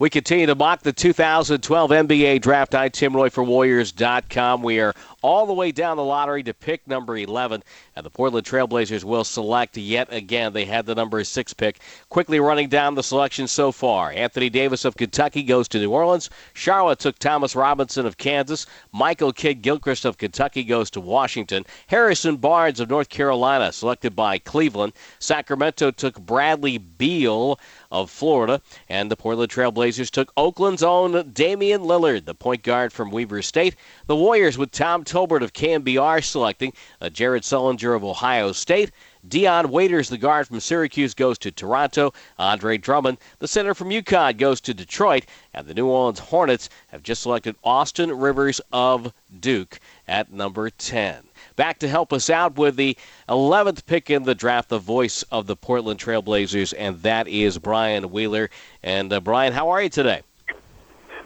We continue to mock the 2012 NBA draft. I'm Tim Roye for Warriors.com. We are all the way down the lottery to pick number 11, and the Portland Trailblazers will select yet again. They had the number six pick. Quickly running down the selection so far Anthony Davis of Kentucky goes to New Orleans. Charlotte took Thomas Robinson of Kansas. Michael Kidd Gilchrist of Kentucky goes to Washington. Harrison Barnes of North Carolina selected by Cleveland. Sacramento took Bradley Beal of Florida. And the Portland Trailblazers took Oakland's own Damian Lillard, the point guard from Weber State. The Warriors with Tom Tolbert of KNBR selecting uh, Jared Sullinger of Ohio State. Dion Waiters, the guard from Syracuse, goes to Toronto. Andre Drummond, the center from UConn, goes to Detroit. And the New Orleans Hornets have just selected Austin Rivers of Duke at number 10. Back to help us out with the 11th pick in the draft, the voice of the Portland Trailblazers, and that is Brian Wheeler. And uh, Brian, how are you today?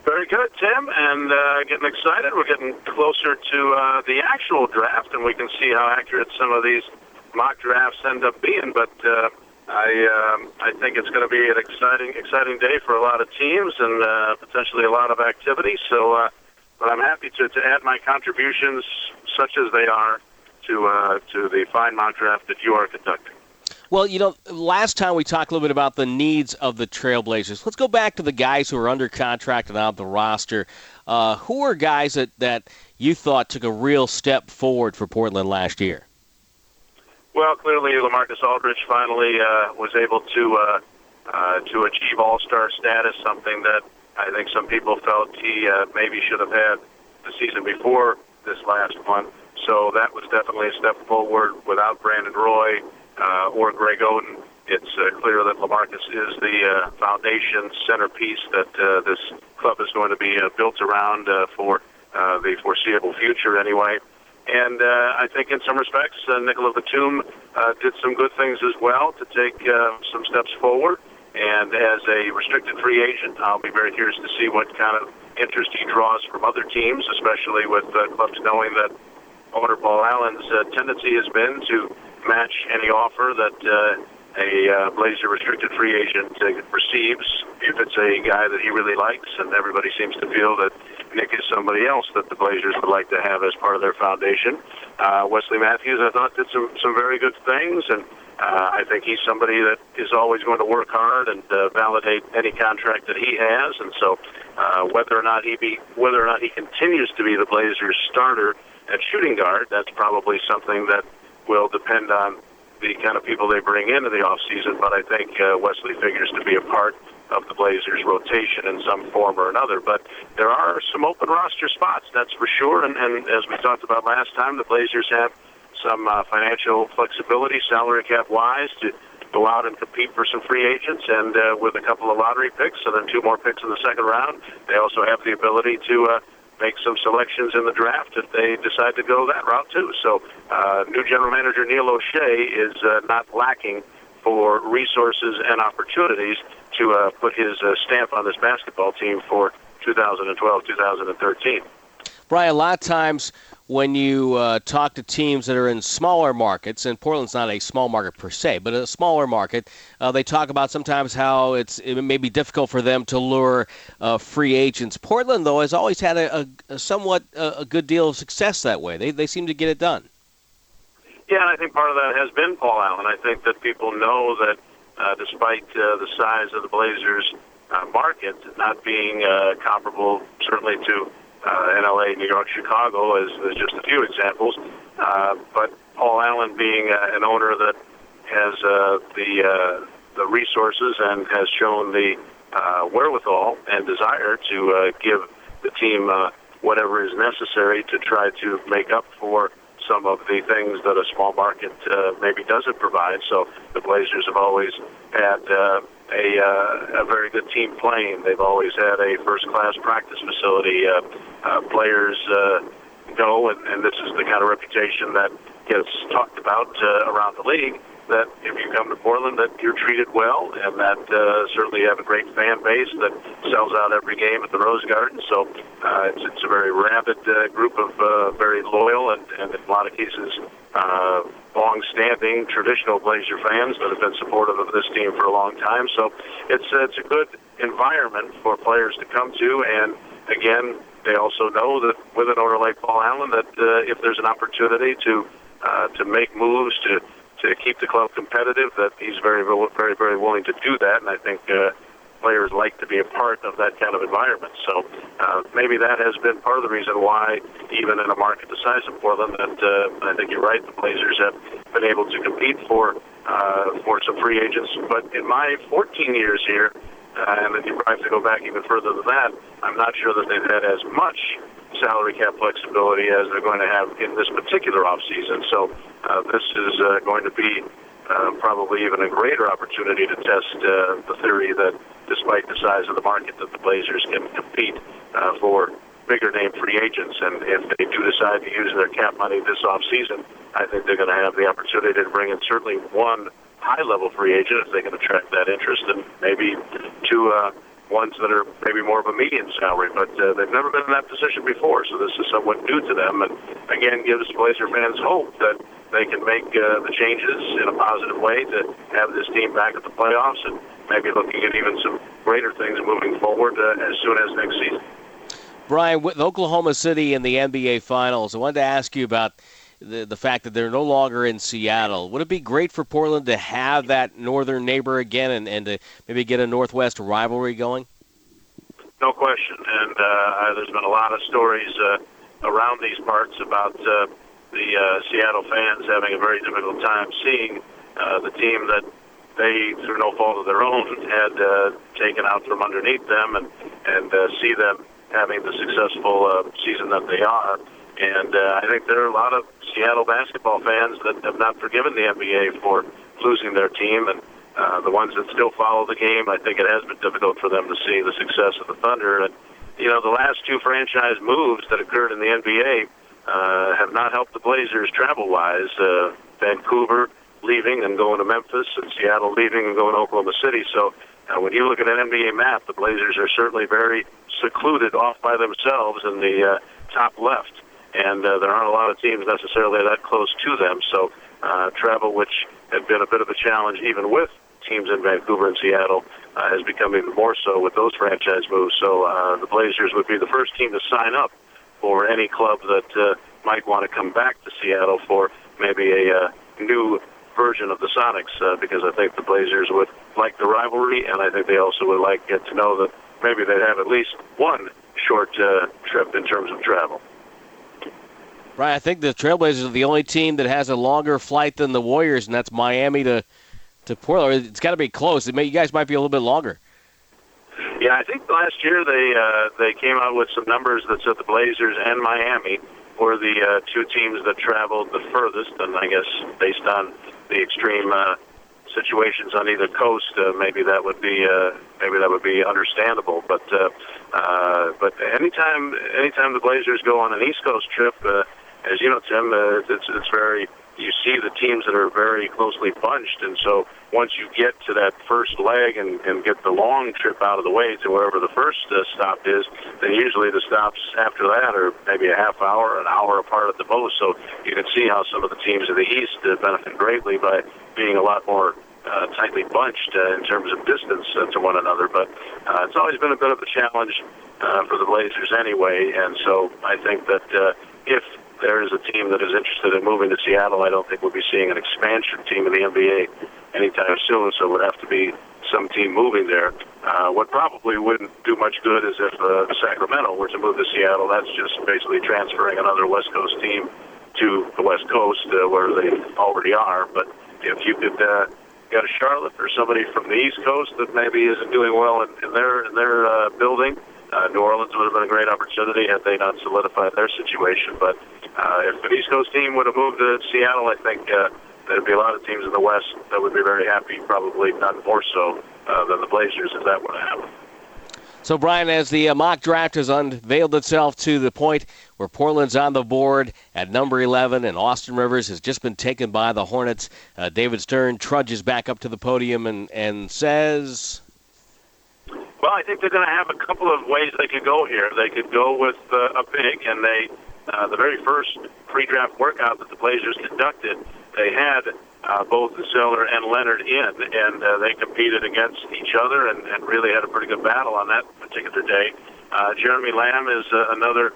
Very good, Tim, and uh, getting excited. We're getting closer to uh, the actual draft, and we can see how accurate some of these mock drafts end up being. But uh, I, um, I think it's going to be an exciting, exciting day for a lot of teams and uh, potentially a lot of activity. So, uh, but I'm happy to, to add my contributions such as they are to uh, to the fine mock draft that you are conducting. Well, you know, last time we talked a little bit about the needs of the Trailblazers. Let's go back to the guys who are under contract and on the roster. Uh, who are guys that, that you thought took a real step forward for Portland last year? Well, clearly, Lamarcus Aldridge finally uh, was able to uh, uh, to achieve All Star status, something that I think some people felt he uh, maybe should have had the season before this last one. So that was definitely a step forward. Without Brandon Roy uh, or Greg Oden, it's uh, clear that Lamarcus is the uh, foundation centerpiece that uh, this club is going to be uh, built around uh, for uh, the foreseeable future, anyway. And uh, I think in some respects, uh, Nicolas Batum uh, did some good things as well to take uh, some steps forward. And as a restricted free agent, I'll be very curious to see what kind of interest he draws from other teams, especially with uh, clubs knowing that owner Paul Allen's uh, tendency has been to match any offer that uh, a uh, Blazer restricted free agent uh, receives if it's a guy that he really likes, and everybody seems to feel that Nick is somebody else that the Blazers would like to have as part of their foundation. Uh, Wesley Matthews, I thought, did some some very good things, and uh, I think he's somebody that is always going to work hard and uh, validate any contract that he has. And so, uh, whether or not he be whether or not he continues to be the Blazers starter at shooting guard, that's probably something that will depend on the kind of people they bring into the off season. But I think uh, Wesley figures to be a part of the Blazers rotation in some form or another. But there are some open roster spots, that's for sure. And, and as we talked about last time, the Blazers have some uh, financial flexibility, salary cap wise, to go out and compete for some free agents. And uh, with a couple of lottery picks and then two more picks in the second round, they also have the ability to. Uh, make some selections in the draft if they decide to go that route too. So, uh, new general manager Neil Olshey is uh, not lacking for resources and opportunities to uh, put his uh, stamp on this basketball team for 2012 2013. Brian, a lot of times when you uh, talk to teams that are in smaller markets, and Portland's not a small market per se, but a smaller market, uh, they talk about sometimes how it's it may be difficult for them to lure uh, free agents. Portland, though, has always had a, a, a somewhat a, a good deal of success that way. They they seem to get it done. Yeah, and I think part of that has been Paul Allen. I think that people know that uh, despite uh, the size of the Blazers' uh, market not being comparable, certainly to uh, in LA, New York, Chicago, as, as just a few examples. Uh, but Paul Allen being uh, an owner that has uh, the uh, the resources and has shown the uh, wherewithal and desire to uh, give the team uh, whatever is necessary to try to make up for some of the things that a small market uh, maybe doesn't provide. So the Blazers have always had uh, a, uh, a very good team playing. They've always had a first-class practice facility. Uh, uh, players uh, go, and, and this is the kind of reputation that gets talked about uh, around the league that if you come to Portland, that you're treated well, and that uh, certainly you have a great fan base that sells out every game at the Rose Garden. So uh, it's, it's a very rabid uh, group of uh, very loyal and, and in a lot of cases uh, long-standing traditional Blazer fans that have been supportive of this team for a long time. So it's it's a good environment for players to come to. And again, they also know that with an owner like Paul Allen, that uh, if there's an opportunity to uh, to make moves to to keep the club competitive, that he's very very very willing to do that. And I think. Uh, players like to be a part of that kind of environment. So uh, maybe that has been part of the reason why, even in a market the size of Portland, that uh, I think you're right, the Blazers have been able to compete for uh, for some free agents. But in my 14 years here, uh, and then you probably have to go back even further than that. I'm not sure that they've had as much salary cap flexibility as they're going to have in this particular offseason. So uh, this is uh, going to be uh, probably even a greater opportunity to test uh, the theory that despite the size of the market, that the Blazers can compete uh, for bigger name free agents. And if they do decide to use their cap money this offseason, I think they're going to have the opportunity to bring in certainly one high-level free agent if they can attract that interest, and maybe two uh, ones that are maybe more of a median salary. But uh, they've never been in that position before, so this is somewhat new to them. And again, gives Blazer fans hope that they can make uh, the changes in a positive way to have this team back at the playoffs and maybe looking at even some greater things moving forward uh, as soon as next season. Brian, with Oklahoma City in the NBA Finals, I wanted to ask you about the the fact that they're no longer in Seattle. Would it be great for Portland to have that northern neighbor again and, and to maybe get a northwest rivalry going? No question. And uh, there's been a lot of stories uh, around these parts about uh, the uh, Seattle fans having a very difficult time seeing uh, the team that they, through no fault of their own, had uh, taken out from underneath them and and uh, see them having the successful uh, season that they are. And uh, I think there are a lot of Seattle basketball fans that have not forgiven the NBA for losing their team, and uh, the ones that still follow the game, I think it has been difficult for them to see the success of the Thunder. And you know, the last two franchise moves that occurred in the NBA uh, have not helped the Blazers travel-wise. Uh, Vancouver leaving and going to Memphis, and Seattle leaving and going to Oklahoma City. So uh, when you look at an NBA map, the Blazers are certainly very secluded off by themselves in the uh, top left and uh, there aren't a lot of teams necessarily that close to them. So uh, travel, which had been a bit of a challenge even with teams in Vancouver and Seattle, uh, has become even more so with those franchise moves. So uh, the Blazers would be the first team to sign up for any club that uh, might want to come back to Seattle for maybe a uh, new version of the Sonics, uh, because I think the Blazers would like the rivalry, and I think they also would like get to know that maybe they'd have at least one short uh, trip in terms of travel. Right. I think the Trailblazers are the only team that has a longer flight than the Warriors, and that's Miami to to Portland. It's got to be close. It may, you guys might be a little bit longer. Yeah, I think last year they uh, they came out with some numbers that said the Blazers and Miami were the uh, two teams that traveled the furthest, and I guess based on the extreme uh, situations on either coast, uh, maybe that would be uh, maybe that would be understandable. But uh, uh, but anytime anytime the Blazers go on an East Coast trip. Uh, as you know, Tim, uh, it's it's very you see the teams that are very closely bunched, and so once you get to that first leg and, and get the long trip out of the way to wherever the first uh, stop is, then usually the stops after that are maybe a half hour, an hour apart at the most. So you can see how some of the teams of the East uh, benefit greatly by being a lot more uh, tightly bunched uh, in terms of distance uh, to one another. But uh, it's always been a bit of a challenge uh, for the Blazers anyway, and so I think that uh, if there is a team that is interested in moving to Seattle, I don't think we'll be seeing an expansion team in the NBA anytime soon. So it would have to be some team moving there. Uh, what probably wouldn't do much good is if uh, Sacramento were to move to Seattle. That's just basically transferring another West Coast team to the West Coast uh, where they already are. But if you could uh, get a Charlotte or somebody from the East Coast that maybe isn't doing well in, in their in their uh, building, uh, New Orleans would have been a great opportunity had they not solidified their situation. But uh, if an East Coast team would have moved to Seattle, I think uh, there'd be a lot of teams in the West that would be very happy, probably not more so uh, than the Blazers if that would have happened. So, Brian, as the uh, mock draft has unveiled itself to the point where Portland's on the board at number 11 and Austin Rivers has just been taken by the Hornets, uh, David Stern trudges back up to the podium and, and says. Well, I think they're going to have a couple of ways they could go here. They could go with uh, a pick, and they uh, the very first pre-draft workout that the Blazers conducted, they had uh, both Zeller and Leonard in, and uh, they competed against each other and, and really had a pretty good battle on that particular day. Uh, Jeremy Lamb is uh, another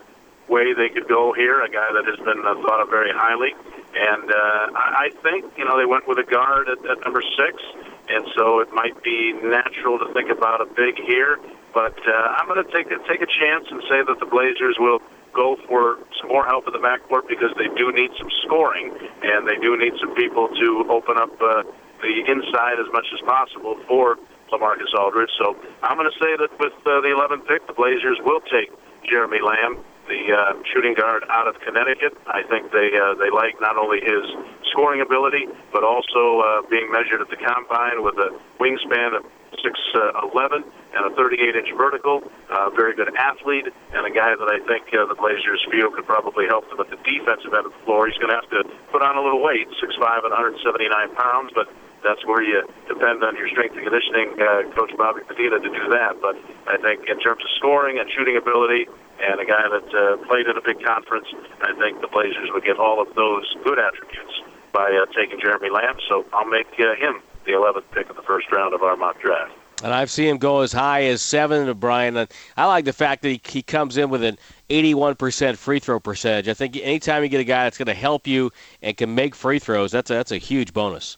way they could go here, a guy that has been uh, thought of very highly. And uh, I think, you know, they went with a guard at, at number six, and so it might be natural to think about a big here. But uh, I'm going to take take a chance and say that the Blazers will go for some more help in the backcourt because they do need some scoring and they do need some people to open up uh, the inside as much as possible for LaMarcus Aldridge. So I'm going to say that with uh, the 11th pick, the Blazers will take Jeremy Lamb, the uh, shooting guard out of Connecticut. I think they uh, they like not only his scoring ability, but also uh, being measured at the combine with a wingspan of 6'11 and a 38 inch vertical. Uh, very good athlete, and a guy that I think uh, the Blazers feel could probably help them at the defensive end of the floor. He's going to have to put on a little weight, 6'5 and 179 pounds, but that's where you depend on your strength and conditioning uh, coach Bobby Petita to do that. But I think in terms of scoring and shooting ability, and a guy that uh, played in a big conference, I think the Blazers would get all of those good attributes by uh, taking Jeremy Lamb. So I'll make uh, him the 11th pick of the first round of our mock draft. And I've seen him go as high as seven, Brian. And I like the fact that he, he comes in with an 81% free throw percentage. I think anytime you get a guy that's going to help you and can make free throws, that's a, that's a huge bonus.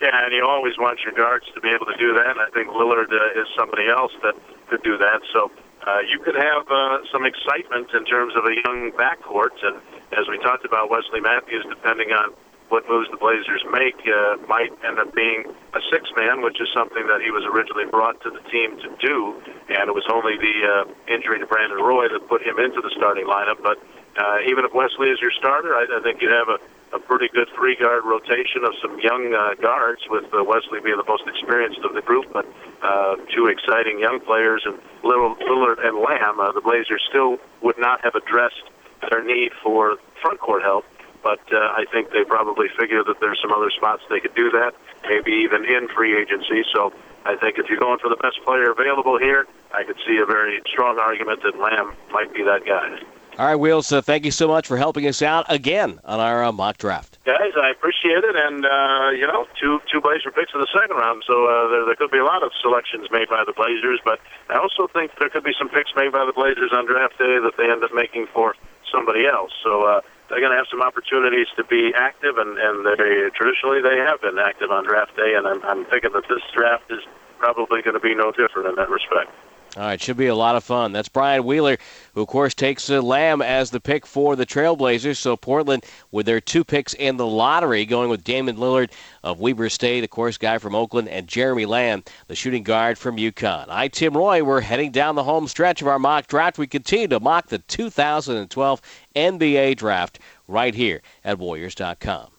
Yeah, and you always want your guards to be able to do that. And I think Lillard uh, is somebody else that could do that. So uh, you could have uh, some excitement in terms of a young backcourt. And as we talked about, Wesley Matthews, depending on what moves the Blazers make uh, might end up being a six man, which is something that he was originally brought to the team to do. And it was only the uh, injury to Brandon Roy that put him into the starting lineup. But uh, even if Wesley is your starter, I, I think you'd have a, a pretty good three guard rotation of some young uh, guards, with uh, Wesley being the most experienced of the group. But uh, two exciting young players, and Little Lillard and Lamb, uh, the Blazers still would not have addressed their need for front court help but uh, I think they probably figure that there's some other spots they could do that, maybe even in free agency. So I think if you're going for the best player available here, I could see a very strong argument that Lamb might be that guy. All right, Wheels, uh, thank you so much for helping us out again on our uh, mock draft. Guys, I appreciate it. And, uh, you know, two two Blazer picks in the second round, so uh, there, there could be a lot of selections made by the Blazers. But I also think there could be some picks made by the Blazers on draft day that they end up making for somebody else. So uh, they're going to have some opportunities to be active, and, and they traditionally they have been active on draft day, and I'm, I'm thinking that this draft is probably going to be no different in that respect. All right, should be a lot of fun. That's Brian Wheeler, who of course takes Lamb as the pick for the Trailblazers. So Portland, with their two picks in the lottery, going with Damian Lillard of Weber State, of course, guy from Oakland, and Jeremy Lamb, the shooting guard from UConn. I, Tim Roye, we're heading down the home stretch of our mock draft. We continue to mock the 2012 NBA draft right here at Warriors.com.